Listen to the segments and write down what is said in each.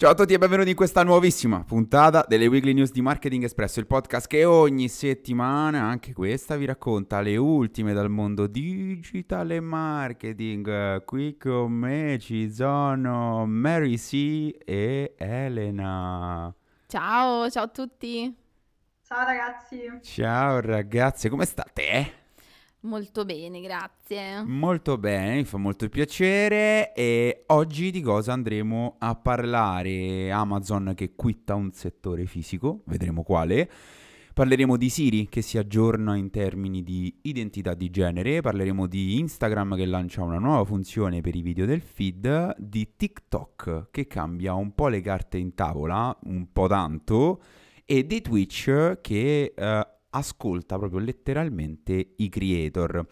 Ciao a tutti e benvenuti in questa nuovissima puntata delle Weekly News di Marketing Espresso, il podcast che ogni settimana, anche questa, vi racconta le ultime dal mondo digital e marketing. Qui con me ci sono Mary C e Elena. Ciao, ciao a tutti. Ciao ragazzi. Ciao ragazze, come state? Molto bene, grazie. Molto bene, mi fa molto piacere e oggi di cosa andremo a parlare? Amazon che quitta un settore fisico, vedremo quale. Parleremo di Siri che si aggiorna in termini di identità di genere, parleremo di Instagram che lancia una nuova funzione per i video del feed, di TikTok che cambia un po' le carte in tavola, un po' tanto, e di Twitch che eh, ascolta proprio letteralmente i creator.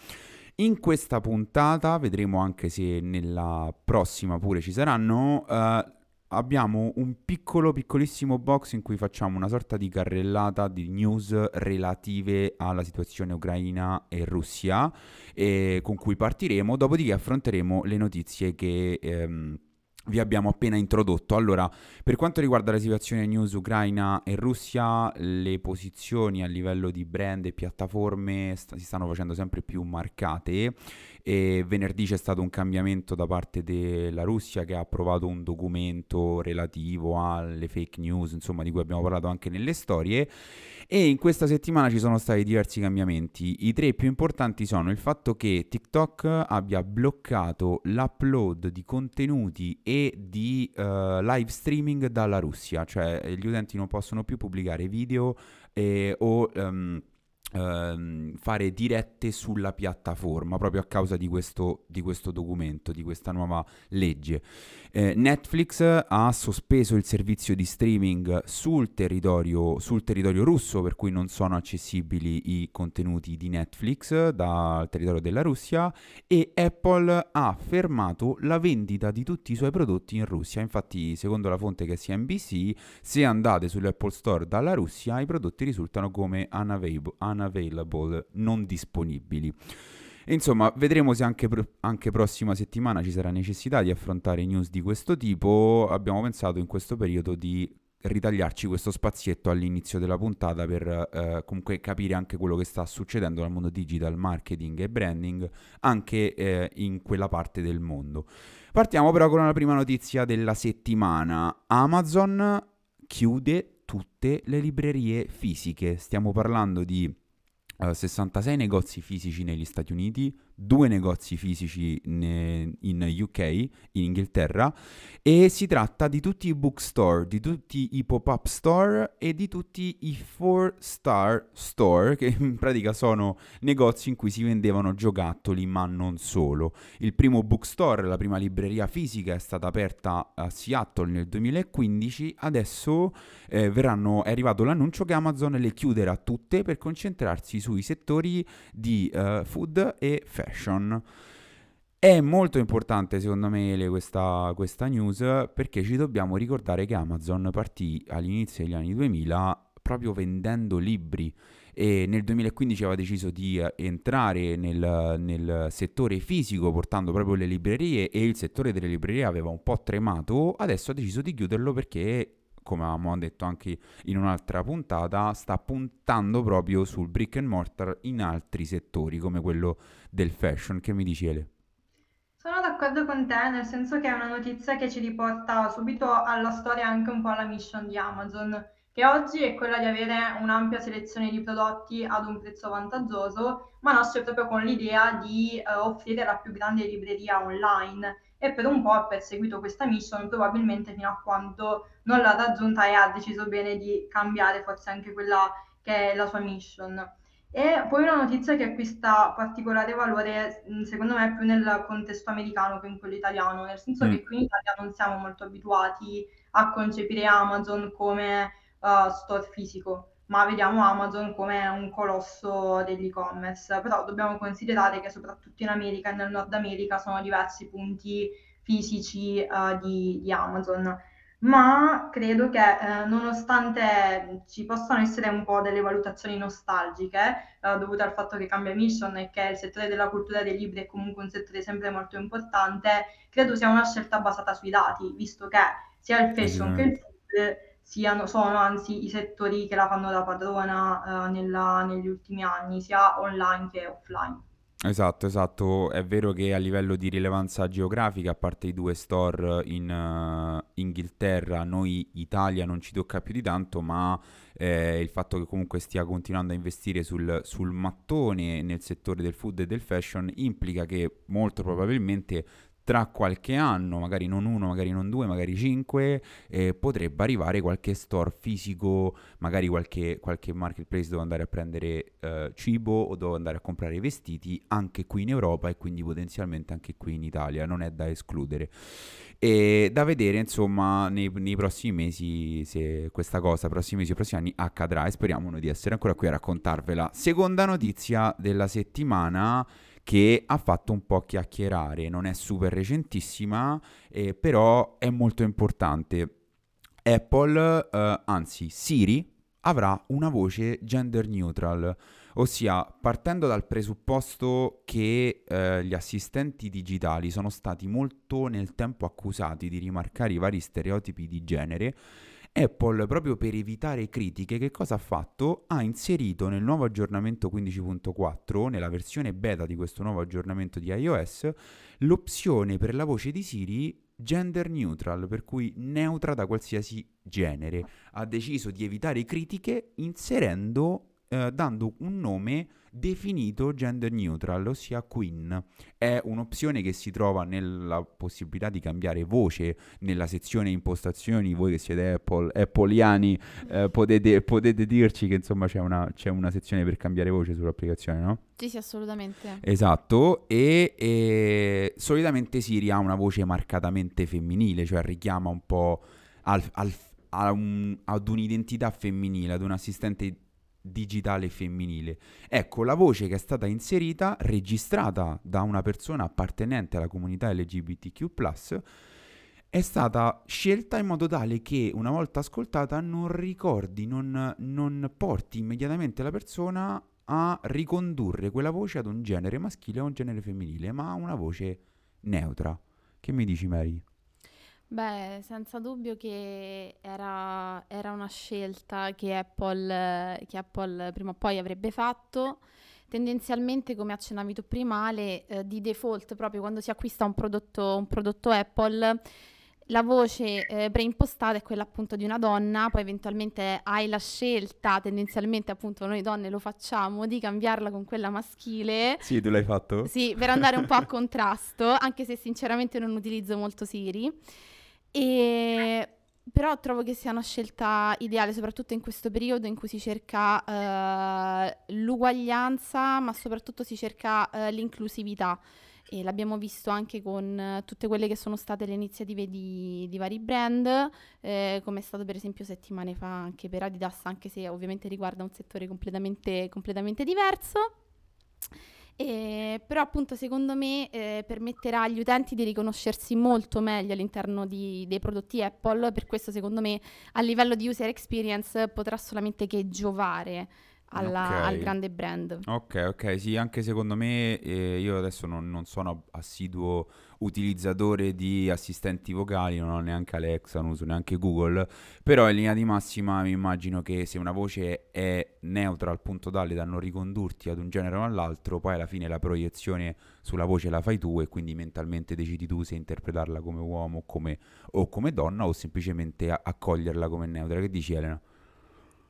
In questa puntata, vedremo anche se nella prossima pure ci saranno, eh, abbiamo un piccolo, piccolissimo box in cui facciamo una sorta di carrellata di news relative alla situazione ucraina e Russia, eh, con cui partiremo, dopodiché affronteremo le notizie che... Ehm, vi abbiamo appena introdotto. Allora, per quanto riguarda la situazione news Ucraina e Russia, le posizioni a livello di brand e piattaforme st- si stanno facendo sempre più marcate e venerdì c'è stato un cambiamento da parte della Russia che ha approvato un documento relativo alle fake news, insomma, di cui abbiamo parlato anche nelle storie e in questa settimana ci sono stati diversi cambiamenti. I tre più importanti sono il fatto che TikTok abbia bloccato l'upload di contenuti e di uh, live streaming dalla Russia, cioè gli utenti non possono più pubblicare video eh, o... Um, Ehm, fare dirette sulla piattaforma proprio a causa di questo, di questo documento, di questa nuova legge. Eh, Netflix ha sospeso il servizio di streaming sul territorio, sul territorio russo, per cui non sono accessibili i contenuti di Netflix dal territorio della Russia e Apple ha fermato la vendita di tutti i suoi prodotti in Russia. Infatti, secondo la fonte che sia NBC, se andate sull'Apple Store dalla Russia, i prodotti risultano come unavailable unavailable, non disponibili. Insomma, vedremo se anche, pro- anche, prossima settimana ci sarà necessità di affrontare news di questo tipo. Abbiamo pensato in questo periodo di ritagliarci questo spazietto all'inizio della puntata per eh, comunque capire anche quello che sta succedendo nel mondo digital marketing e branding anche eh, in quella parte del mondo. Partiamo però con la prima notizia della settimana. Amazon chiude tutte le librerie fisiche. Stiamo parlando di 66 negozi fisici negli Stati Uniti, due negozi fisici ne, in UK, in Inghilterra, e si tratta di tutti i bookstore, di tutti i pop-up store e di tutti i 4-star store, che in pratica sono negozi in cui si vendevano giocattoli, ma non solo. Il primo bookstore, la prima libreria fisica, è stata aperta a Seattle nel 2015, adesso eh, verranno, è arrivato l'annuncio che Amazon le chiuderà tutte per concentrarsi sui settori di uh, food e fashion fashion. È molto importante secondo me questa, questa news perché ci dobbiamo ricordare che Amazon partì all'inizio degli anni 2000 proprio vendendo libri e nel 2015 aveva deciso di entrare nel, nel, settore fisico portando proprio le librerie e il settore delle librerie aveva un po' tremato, adesso ha deciso di chiuderlo perché come avevamo detto anche in un'altra puntata, sta puntando proprio sul brick and mortar in altri settori come quello del fashion. Che mi dici Ele? Sono d'accordo con te, nel senso che è una notizia che ci riporta subito alla storia e anche un po' alla mission di Amazon, che oggi è quella di avere un'ampia selezione di prodotti ad un prezzo vantaggioso, ma nasce proprio con l'idea di eh, offrire la più grande libreria online e per un po' ha perseguito questa mission probabilmente fino a quando non l'ha raggiunta e ha deciso bene di cambiare forse anche quella che è la sua mission. E poi una notizia che acquista particolare valore, secondo me, più nel contesto americano che in quello italiano, nel senso mm. che qui in Italia non siamo molto abituati a concepire Amazon come uh, store fisico ma vediamo Amazon come un colosso dell'e-commerce, però dobbiamo considerare che soprattutto in America e nel Nord America sono diversi punti fisici uh, di, di, Amazon, ma credo che eh, nonostante ci possano essere un po' delle valutazioni nostalgiche eh, dovute al fatto che cambia mission e che il settore della cultura dei libri è comunque un settore sempre molto importante, credo sia una scelta basata sui dati, visto che sia il fashion che il food siano, sono anzi i settori che la fanno da padrona eh, nella, negli ultimi anni, sia online che offline. Esatto, esatto. È vero che a livello di rilevanza geografica, a parte i due store in uh, Inghilterra, noi Italia non ci tocca più di tanto, ma eh, il fatto che comunque stia continuando a investire sul, sul mattone nel settore del food e del fashion implica che molto probabilmente tra qualche anno, magari non uno, magari non due, magari cinque, eh, potrebbe arrivare qualche store fisico, magari qualche, qualche marketplace dove andare a prendere eh, cibo o dove andare a comprare vestiti anche qui in Europa e quindi potenzialmente anche qui in Italia, non è da escludere. E da vedere insomma nei, nei prossimi mesi se questa cosa, prossimi mesi prossimi anni accadrà e speriamo noi di essere ancora qui a raccontarvela. Seconda notizia della settimana che ha fatto un po' chiacchierare, non è super recentissima, eh, però è molto importante. Apple, eh, anzi Siri, avrà una voce gender neutral, ossia partendo dal presupposto che eh, gli assistenti digitali sono stati molto nel tempo accusati di rimarcare i vari stereotipi di genere, Apple, proprio per evitare critiche, che cosa ha fatto? Ha inserito nel nuovo aggiornamento 15.4, nella versione beta di questo nuovo aggiornamento di iOS, l'opzione per la voce di Siri gender neutral, per cui neutra da qualsiasi genere. Ha deciso di evitare critiche inserendo, eh, dando un nome definito gender neutral, ossia Queen. È un'opzione che si trova nella possibilità di cambiare voce nella sezione impostazioni. Voi che siete Apple, Appleiani, eh, potete, potete, dirci che insomma c'è una, c'è una, sezione per cambiare voce sull'applicazione, no? Sì, sì, assolutamente. Esatto, e, e solitamente Siri ha una voce marcatamente femminile, cioè richiama un po' al, al, un, ad un'identità femminile, ad un assistente digitale femminile. Ecco, la voce che è stata inserita, registrata da una persona appartenente alla comunità LGBTQ, è stata scelta in modo tale che una volta ascoltata non ricordi, non, non porti immediatamente la persona a ricondurre quella voce ad un genere maschile o un genere femminile, ma a una voce neutra. Che mi dici, Mary? Beh, senza dubbio che era, era una scelta che Apple, che Apple prima o poi avrebbe fatto. Tendenzialmente, come accennavi tu prima, Ale, eh, di default, proprio quando si acquista un prodotto, un prodotto Apple, la voce eh, preimpostata è quella appunto di una donna, poi eventualmente hai la scelta, tendenzialmente appunto noi donne lo facciamo, di cambiarla con quella maschile. Sì, tu l'hai fatto? Sì, per andare un po' a contrasto, anche se sinceramente non utilizzo molto Siri. E però trovo che sia una scelta ideale, soprattutto in questo periodo in cui si cerca uh, l'uguaglianza, ma soprattutto si cerca uh, l'inclusività. E l'abbiamo visto anche con uh, tutte quelle che sono state le iniziative di, di vari brand, eh, come è stato per esempio settimane fa anche per Adidas, anche se ovviamente riguarda un settore completamente, completamente diverso. Eh, però appunto secondo me eh, permetterà agli utenti di riconoscersi molto meglio all'interno di, dei prodotti Apple, per questo secondo me a livello di user experience potrà solamente che giovare alla, okay. al grande brand. Ok, ok, sì, anche secondo me eh, io adesso non, non, sono assiduo utilizzatore di assistenti vocali, non ho neanche Alexa, non uso neanche Google, però in linea di massima mi immagino che se una voce è neutra al punto tale da non ricondurti ad un genere o all'altro, poi alla fine la proiezione sulla voce la fai tu e quindi mentalmente decidi tu se interpretarla come uomo come, o come donna o semplicemente accoglierla come neutra. Che dici Elena?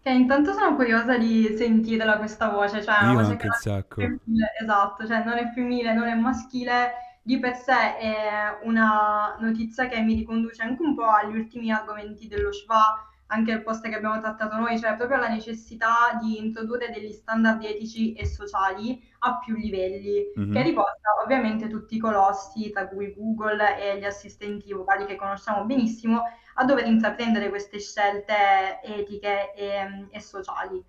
Eh, intanto sono curiosa di sentirla questa voce, cioè una Io voce anche che un non è sacco. femminile, esatto, cioè non è femminile, non è maschile, di per sé è una notizia che mi riconduce anche un po' agli ultimi argomenti dello Schwa, anche il post che abbiamo trattato noi, cioè proprio la necessità di introdurre degli standard etici e sociali a più livelli, che Mhm. riporta ovviamente tutti i colossi, tra cui Google e gli assistenti vocali che conosciamo benissimo, a dover intraprendere queste scelte etiche e, e sociali.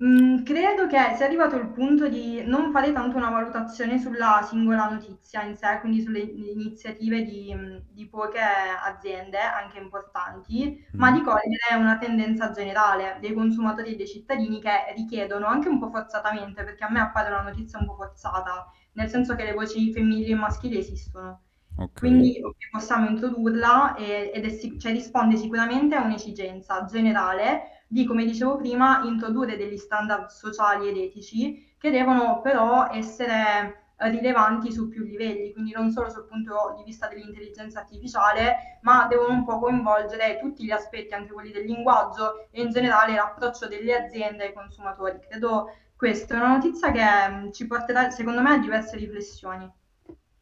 Mm, credo che sia arrivato il punto di non fare tanto una valutazione sulla singola notizia in sé, quindi sulle iniziative di, di poche aziende, anche importanti, ma di cogliere una tendenza generale dei consumatori e dei cittadini che richiedono anche un po' forzatamente, perché a me appare una notizia un po' forzata, nel senso che le voci femminili e maschili esistono. Ok. Quindi possiamo introdurla e, ed è, cioè, risponde sicuramente a un'esigenza generale di, come dicevo prima, introdurre degli standard sociali ed etici che devono però essere rilevanti su più livelli, quindi non solo sul punto di vista dell'intelligenza artificiale, ma devono un po' coinvolgere tutti gli aspetti, anche quelli del linguaggio e in generale l'approccio delle aziende ai consumatori. Credo questa è una notizia che mm, ci porterà, secondo me, a diverse riflessioni.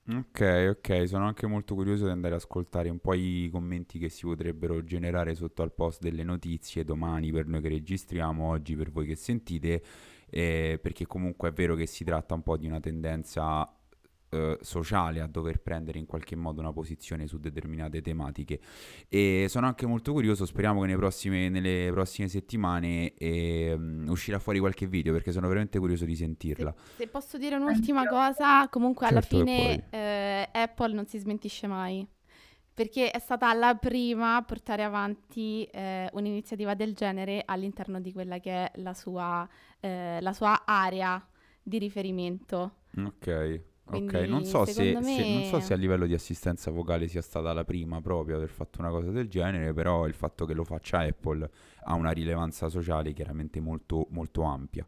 Ok, ok, sono anche molto curioso di andare ad ascoltare un po' i commenti che si potrebbero generare sotto al post delle notizie domani per noi che registriamo, oggi per voi che sentite eh, perché comunque è vero che si tratta un po' di una tendenza eh, sociale a dover prendere in qualche modo una posizione su determinate tematiche e sono anche molto curioso, speriamo che prossime, nelle prossime settimane eh, uscirà fuori qualche video perché sono veramente curioso di sentirla. Se, se posso dire un'ultima cosa, comunque certo alla fine eh, Apple non si smentisce mai perché è stata la prima a portare avanti eh, un'iniziativa del genere all'interno di quella che è la sua, eh, la sua area di riferimento. Ok. Quindi, ok, non so se, secondo se- non so me- se a livello di assistenza vocale sia stata la prima proprio ad aver fatto una cosa del genere, però il fatto che lo faccia Apple ha una rilevanza sociale chiaramente molto, molto ampia.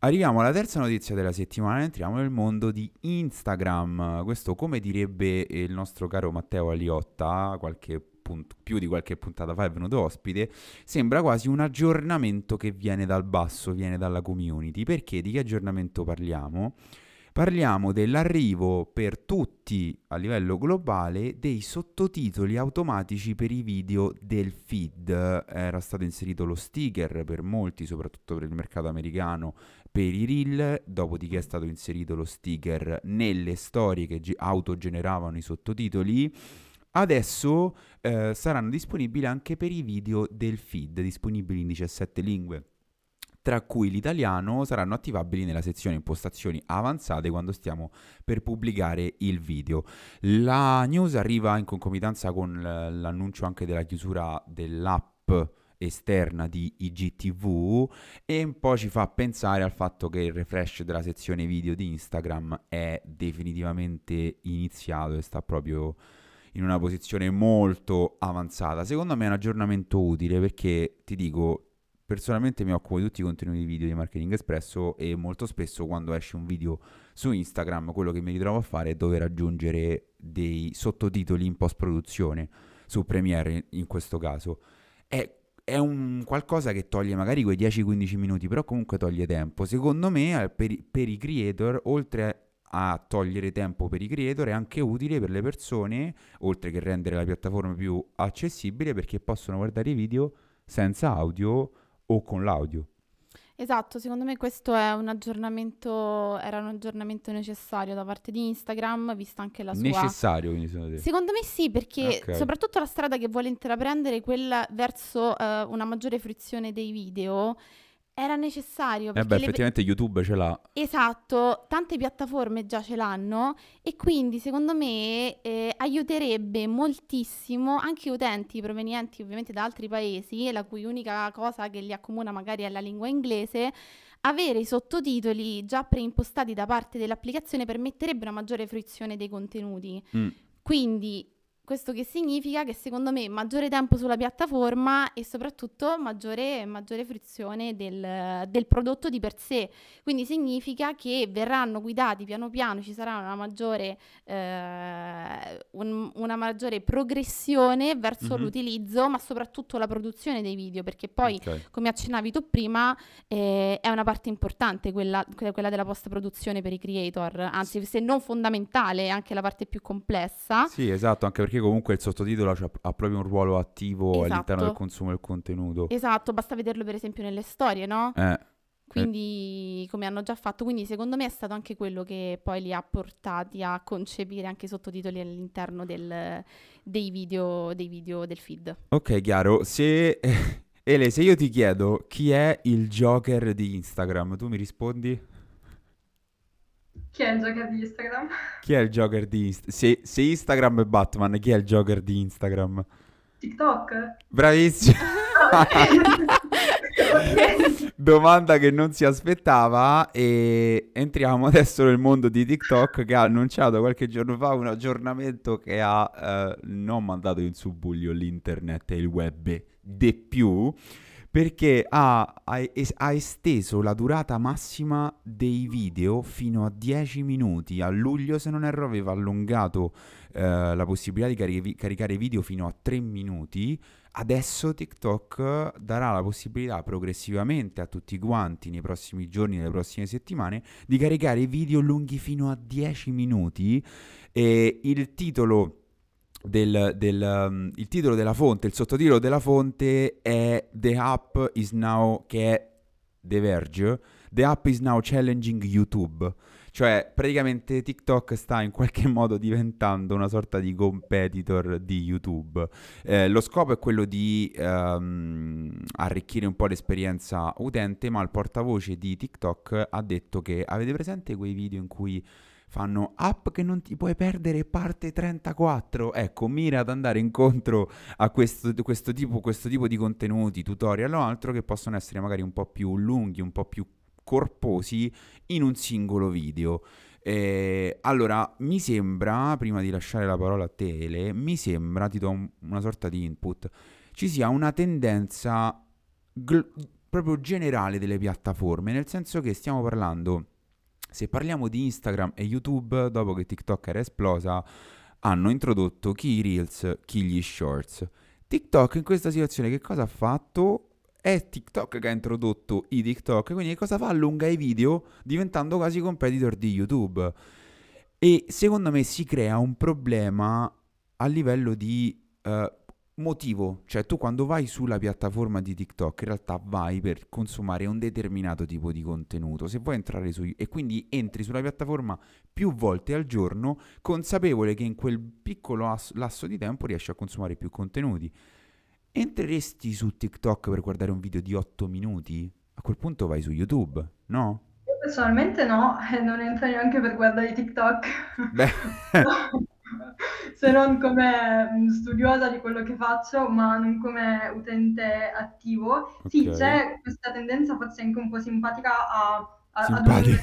Arriviamo alla terza notizia della settimana, entriamo nel mondo di Instagram. Questo, come direbbe il nostro caro Matteo Aliotta, qualche punt- più di qualche puntata fa è venuto ospite, sembra quasi un aggiornamento che viene dal basso, viene dalla community. Perché? Di che aggiornamento parliamo? Parliamo dell'arrivo per tutti a livello globale dei sottotitoli automatici per i video del feed. Era stato inserito lo sticker per molti, soprattutto per il mercato americano, per i reel, dopodiché è stato inserito lo sticker nelle storie che ge- autogeneravano i sottotitoli. Adesso eh, saranno disponibili anche per i video del feed, disponibili in 17 lingue tra cui l'italiano, saranno attivabili nella sezione impostazioni avanzate quando stiamo per pubblicare il video. La news arriva in concomitanza con l'annuncio anche della chiusura dell'app esterna di IGTV e un po' ci fa pensare al fatto che il refresh della sezione video di Instagram è definitivamente iniziato e sta proprio in una posizione molto avanzata. Secondo me è un aggiornamento utile perché ti dico, personalmente mi occupo di tutti i contenuti video di Marketing Espresso e molto spesso quando esce un video su Instagram quello che mi ritrovo a fare è dover aggiungere dei sottotitoli in post produzione su Premiere in questo caso. È, è un qualcosa che toglie magari quei 10-15 minuti, però comunque toglie tempo. Secondo me per, per i creator, oltre a togliere tempo per i creator, è anche utile per le persone, oltre che rendere la piattaforma più accessibile, perché possono guardare i video senza audio o con l'audio. Esatto, secondo me questo è un aggiornamento, era un aggiornamento necessario da parte di Instagram, vista anche la sua... Necessario, quindi secondo te. Secondo me sì, perché Ok. soprattutto la strada che vuole intraprendere, quella verso eh, una maggiore fruizione dei video, era necessario Eh beh, le effettivamente YouTube ce l'ha. Esatto, tante piattaforme già ce l'hanno e quindi secondo me eh, aiuterebbe moltissimo anche utenti provenienti ovviamente da altri paesi, la cui unica cosa che li accomuna magari è la lingua inglese, avere i sottotitoli già preimpostati da parte dell'applicazione permetterebbe una maggiore fruizione dei contenuti. Mm. Quindi questo che significa che secondo me maggiore tempo sulla piattaforma e soprattutto maggiore, maggiore fruizione del, del prodotto di per sé. Quindi significa che verranno guidati piano piano, ci sarà una maggiore, eh, un- una maggiore progressione verso Mhm. l'utilizzo, ma soprattutto la produzione dei video, perché poi Ok. come accennavi tu prima, eh, è una parte importante quella, que- quella della post-produzione per i creator, anzi, se non fondamentale, è anche la parte più complessa. Sì, esatto, anche perché comunque il sottotitolo c'ha- ha proprio un ruolo attivo Esatto. all'interno del consumo del contenuto. Esatto, basta vederlo per esempio nelle storie, no? Eh, Quindi, come hanno già fatto, quindi secondo me è stato anche quello che poi li ha portati a concepire anche i sottotitoli all'interno del- dei video, dei video del feed. ok, chiaro. Se... Ele, se io ti chiedo chi è il Joker di Instagram, tu mi rispondi? Chi è il Joker di Instagram? Chi è il Joker di Instagram? Se, se Instagram è Batman, chi è il Joker di Instagram? TikTok? Bravissimo! Domanda che non si aspettava e entriamo adesso nel mondo di TikTok che ha annunciato qualche giorno fa un aggiornamento che ha eh, non mandato in subbuglio l'internet e il web de più perché ha, ha, ha, esteso la durata massima dei video fino a 10 minuti. A luglio, se non erro, aveva allungato eh, la possibilità di cari- caricare video fino a 3 minuti. Adesso TikTok darà la possibilità progressivamente a tutti quanti nei prossimi giorni, nelle prossime settimane, di caricare video lunghi fino a 10 minuti. E il titolo del, del um, il titolo della fonte, il sottotitolo della fonte è The App is now, che è The Verge, The App is now challenging YouTube. Cioè, praticamente TikTok sta in qualche modo diventando una sorta di competitor di YouTube. Eh, lo scopo è quello di um, arricchire un po' l'esperienza utente, ma il portavoce di TikTok ha detto che avete presente quei video in cui fanno app che non ti puoi perdere parte 34 ecco mira ad andare incontro a questo, questo, tipo, questo tipo di contenuti tutorial o altro che possono essere magari un po' più lunghi un po' più corposi in un singolo video. Eh, allora mi sembra prima di lasciare la parola a te Ele mi sembra ti do un, una sorta di input ci sia una tendenza gl- proprio generale delle piattaforme nel senso che stiamo parlando se parliamo di Instagram e YouTube, dopo che TikTok era esplosa, hanno introdotto chi i Reels, chi gli Shorts. TikTok in questa situazione che cosa ha fatto? È TikTok che ha introdotto i TikTok, quindi che cosa fa? Allunga i video diventando quasi competitor di YouTube. E secondo me si crea un problema a livello di uh, motivo, cioè tu quando vai sulla piattaforma di TikTok in realtà vai per consumare un determinato tipo di contenuto, se vuoi entrare su e quindi entri sulla piattaforma più volte al giorno consapevole che in quel piccolo as- lasso di tempo riesci a consumare più contenuti. Entreresti su TikTok per guardare un video di 8 minuti? A quel punto vai su YouTube, no? Io personalmente no, non entro neanche per guardare TikTok. Beh... se non come mm, studiosa di quello che faccio, ma non come utente attivo. Okay. Sì, c'è questa tendenza forse anche un po' simpatica a... a simpatica.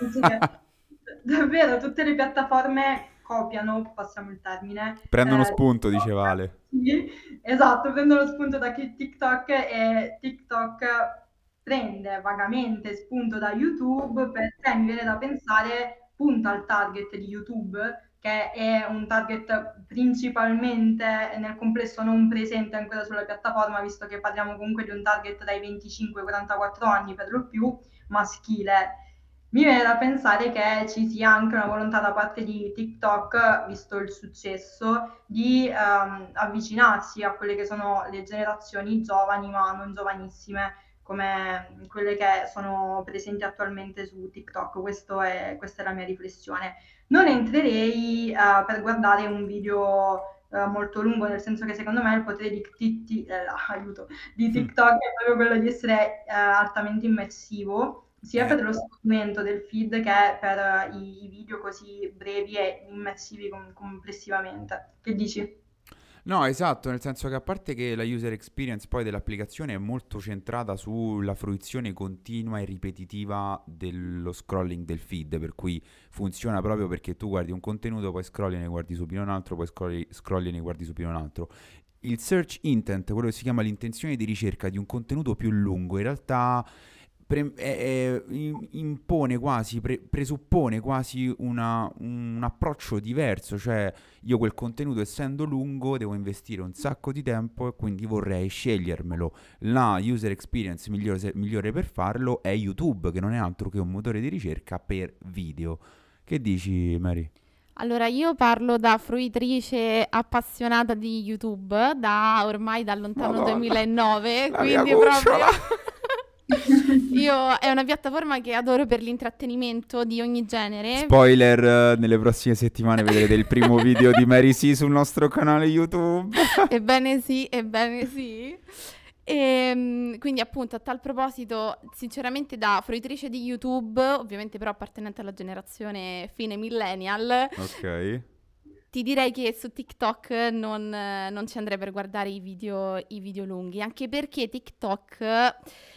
Ad davvero, tutte le piattaforme copiano, passiamo il termine. Prendono eh, spunto, dice Vale. Sì, esatto, prendono spunto da TikTok e TikTok prende vagamente spunto da YouTube perché mi viene da pensare punta al target di YouTube che è un target principalmente nel complesso non presente ancora sulla piattaforma, visto che parliamo comunque di un target dai 25 ai 44 anni per lo più maschile. Mi viene da pensare che ci sia anche una volontà da parte di TikTok, visto il successo, di um, avvicinarsi a quelle che sono le generazioni giovani ma non giovanissime come quelle che sono presenti attualmente su TikTok. È, questa è la mia riflessione non entrerei uh, per guardare un video uh, molto lungo, nel senso che secondo me il potere di, t- t- eh, aiuto, di TikTok è proprio quello di essere uh, altamente immersivo, sia per lo strumento del feed che per i, i, video così brevi e immersivi com- complessivamente. Che dici? No, esatto, nel senso che a parte che la user experience poi dell'applicazione è molto centrata sulla fruizione continua e ripetitiva dello scrolling del feed, per cui funziona proprio perché tu guardi un contenuto, poi scrolli e ne guardi su più un altro, poi scrolli, scrolli e ne guardi su più un altro. Il search intent, quello che si chiama l'intenzione di ricerca di un contenuto più lungo, in realtà pre- eh, impone quasi, pre- presuppone quasi una, un approccio diverso, cioè io quel contenuto essendo lungo devo investire un sacco di tempo e quindi vorrei scegliermelo. La user experience migliore, migliore per farlo è YouTube, che non è altro che un motore di ricerca per video. Che dici Mary? Allora, io parlo da fruitrice appassionata di YouTube da ormai dal lontano Madonna, 2009, quindi proprio Io è una piattaforma che adoro per l'intrattenimento di ogni genere. Spoiler, uh, nelle prossime settimane vedrete il primo video di Mary C sul nostro canale YouTube. ebbene sì, ebbene sì. E, ehm, quindi appunto a tal proposito, sinceramente da fruitrice di YouTube, ovviamente però appartenente alla generazione fine millennial. Ok ti direi che su TikTok non, non ci andrei per guardare i video, i video lunghi, anche perché TikTok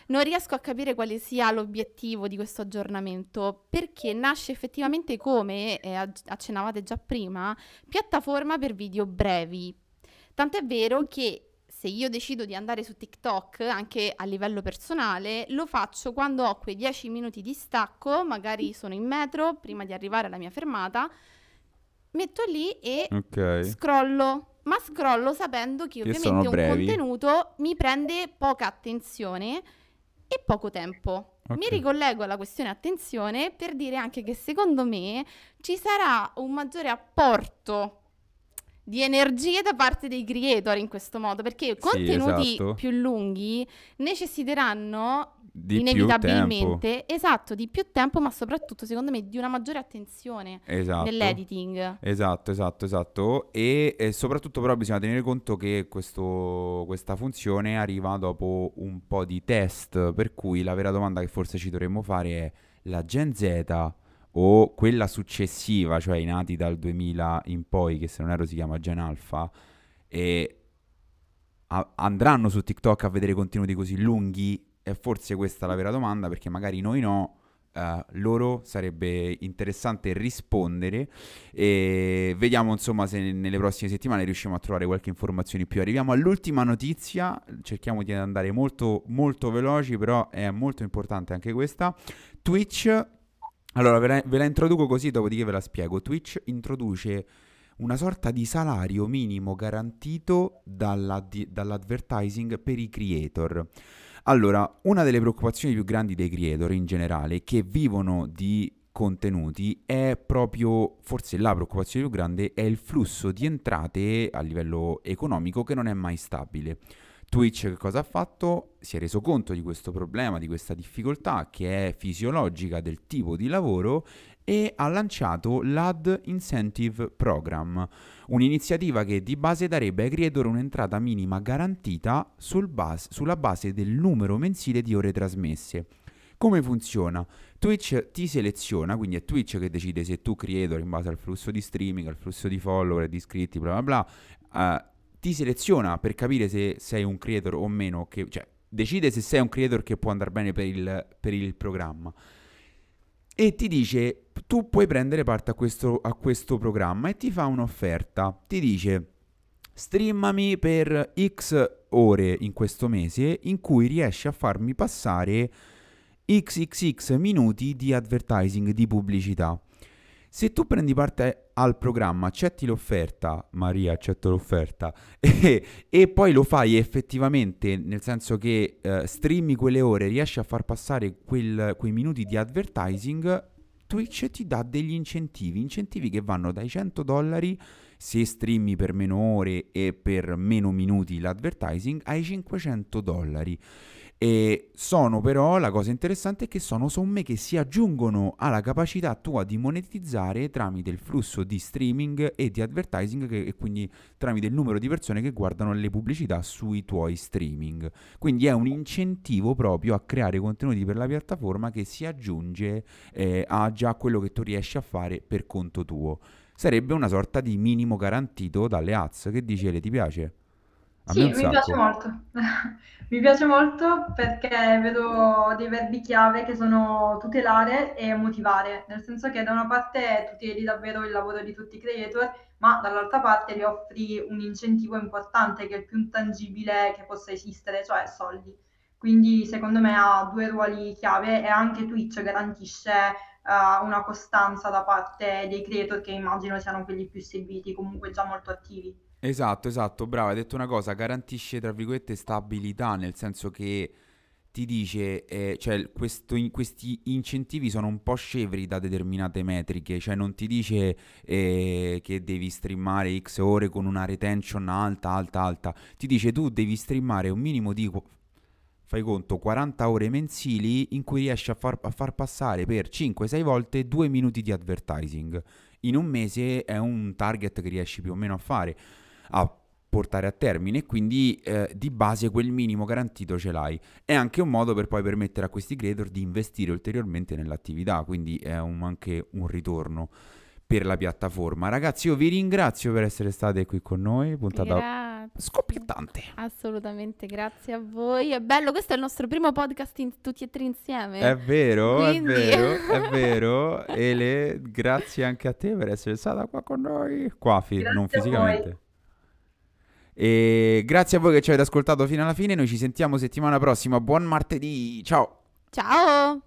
non riesco a capire quale sia l'obiettivo di questo aggiornamento, perché nasce effettivamente come, eh, accennavate già prima, piattaforma per video brevi. Tant'è vero che se io decido di andare su TikTok anche a livello personale, lo faccio quando ho quei 10 minuti di stacco, magari sono in metro prima di arrivare alla mia fermata, metto lì e okay. scrollo, ma scrollo sapendo che, ovviamente un contenuto mi prende poca attenzione e poco tempo. Okay. Mi ricollego alla questione attenzione per dire anche che secondo me ci sarà un maggiore apporto di energie da parte dei creator in questo modo, perché contenuti sì, esatto. più lunghi necessiteranno di inevitabilmente esatto di più tempo ma soprattutto secondo me di una maggiore attenzione esatto. nell'editing esatto esatto esatto e, e, soprattutto però bisogna tenere conto che questo, questa funzione arriva dopo un po' di test per cui la vera domanda che forse ci dovremmo fare è la Gen Z o quella successiva, cioè i nati dal 2000 in poi, che se non erro si chiama Gen Alpha, e a- andranno su TikTok a vedere contenuti così lunghi? E forse questa è la vera domanda, perché magari noi no. Uh, loro sarebbe interessante rispondere e vediamo insomma se nelle prossime settimane riusciamo a trovare qualche informazione in più. Arriviamo all'ultima notizia, cerchiamo di andare molto molto veloci, però è molto importante anche questa. Twitch allora, ve la, ve la introduco così, dopodiché ve la spiego. Twitch introduce una sorta di salario minimo garantito dalla, dall'advertising per i creator. Allora, una delle preoccupazioni più grandi dei creator in generale che vivono di contenuti è proprio, forse la preoccupazione più grande, è il flusso di entrate a livello economico che non è mai stabile. Twitch che cosa ha fatto? Si è reso conto di questo problema, di questa difficoltà che è fisiologica del tipo di lavoro e ha lanciato l'Ad Incentive Program, un'iniziativa che di base darebbe ai creator un'entrata minima garantita sul base, sulla base del numero mensile di ore trasmesse. Come funziona? Twitch ti seleziona, quindi è Twitch che decide se tu creator in base al flusso di streaming, al flusso di follower, di iscritti, bla bla bla, uh, ti seleziona per capire se sei un creator o meno, che, cioè decide se sei un creator che può andare bene per il, per il programma e ti dice tu puoi prendere parte a questo, a questo programma e ti fa un'offerta, ti dice streamami per x ore in questo mese in cui riesci a farmi passare xxx minuti di advertising, di pubblicità. Se tu prendi parte al programma, accetti l'offerta, Maria accetto l'offerta, e, e poi lo fai effettivamente, nel senso che uh, streami quelle ore, riesci a far passare quel, quei minuti di advertising, Twitch ti dà degli incentivi, incentivi che vanno dai 100 dollari se streami per meno ore e per meno minuti l'advertising ai 500 dollari. E sono però, la cosa interessante è che sono somme che si aggiungono alla capacità tua di monetizzare tramite il flusso di streaming e di advertising che, e quindi tramite il numero di persone che guardano le pubblicità sui tuoi streaming. Quindi è un incentivo proprio a creare contenuti per la piattaforma che si aggiunge eh, a già quello che tu riesci a fare per conto tuo. Sarebbe una sorta di minimo garantito dalle ads. Che dici, Le, ti piace? A Sì, mi piace molto. Mi piace molto perché vedo dei verbi chiave che sono tutelare e motivare, nel senso che da una parte tuteli davvero il lavoro di tutti i creator, ma dall'altra parte gli offri un incentivo importante che è il più intangibile che possa esistere, cioè soldi. Quindi secondo me ha due ruoli chiave e anche Twitch garantisce uh, una costanza da parte dei creator che immagino siano quelli più seguiti, comunque già molto attivi. Esatto, esatto, bravo, hai detto una cosa, garantisce tra virgolette stabilità, nel senso che ti dice, eh, cioè questo, in, questi incentivi sono un po' scevri da determinate metriche, cioè non ti dice eh, che devi streamare x ore con una retention alta, alta, alta, ti dice tu devi streamare un minimo di, fai conto, 40 ore mensili in cui riesci a far, a far passare per 5-6 volte 2 minuti di advertising. In un mese è un target che riesci più o meno a fare a portare a termine e quindi eh, di base quel minimo garantito ce l'hai. È anche un modo per poi permettere a questi creator di investire ulteriormente nell'attività, quindi è un, anche un ritorno. per la piattaforma. Ragazzi, io vi ringrazio per essere state qui con noi, puntata Grazie. scoppiettante. Assolutamente, grazie a voi. È bello, questo è il nostro primo podcast in- tutti e tre insieme. È vero, Quindi- è vero, è vero. Ele, grazie anche a te per essere stata qua con noi. Qua, fi- non a voi. E grazie a voi che ci avete ascoltato fino alla fine. Noi ci sentiamo settimana prossima. Buon martedì. Ciao. Ciao!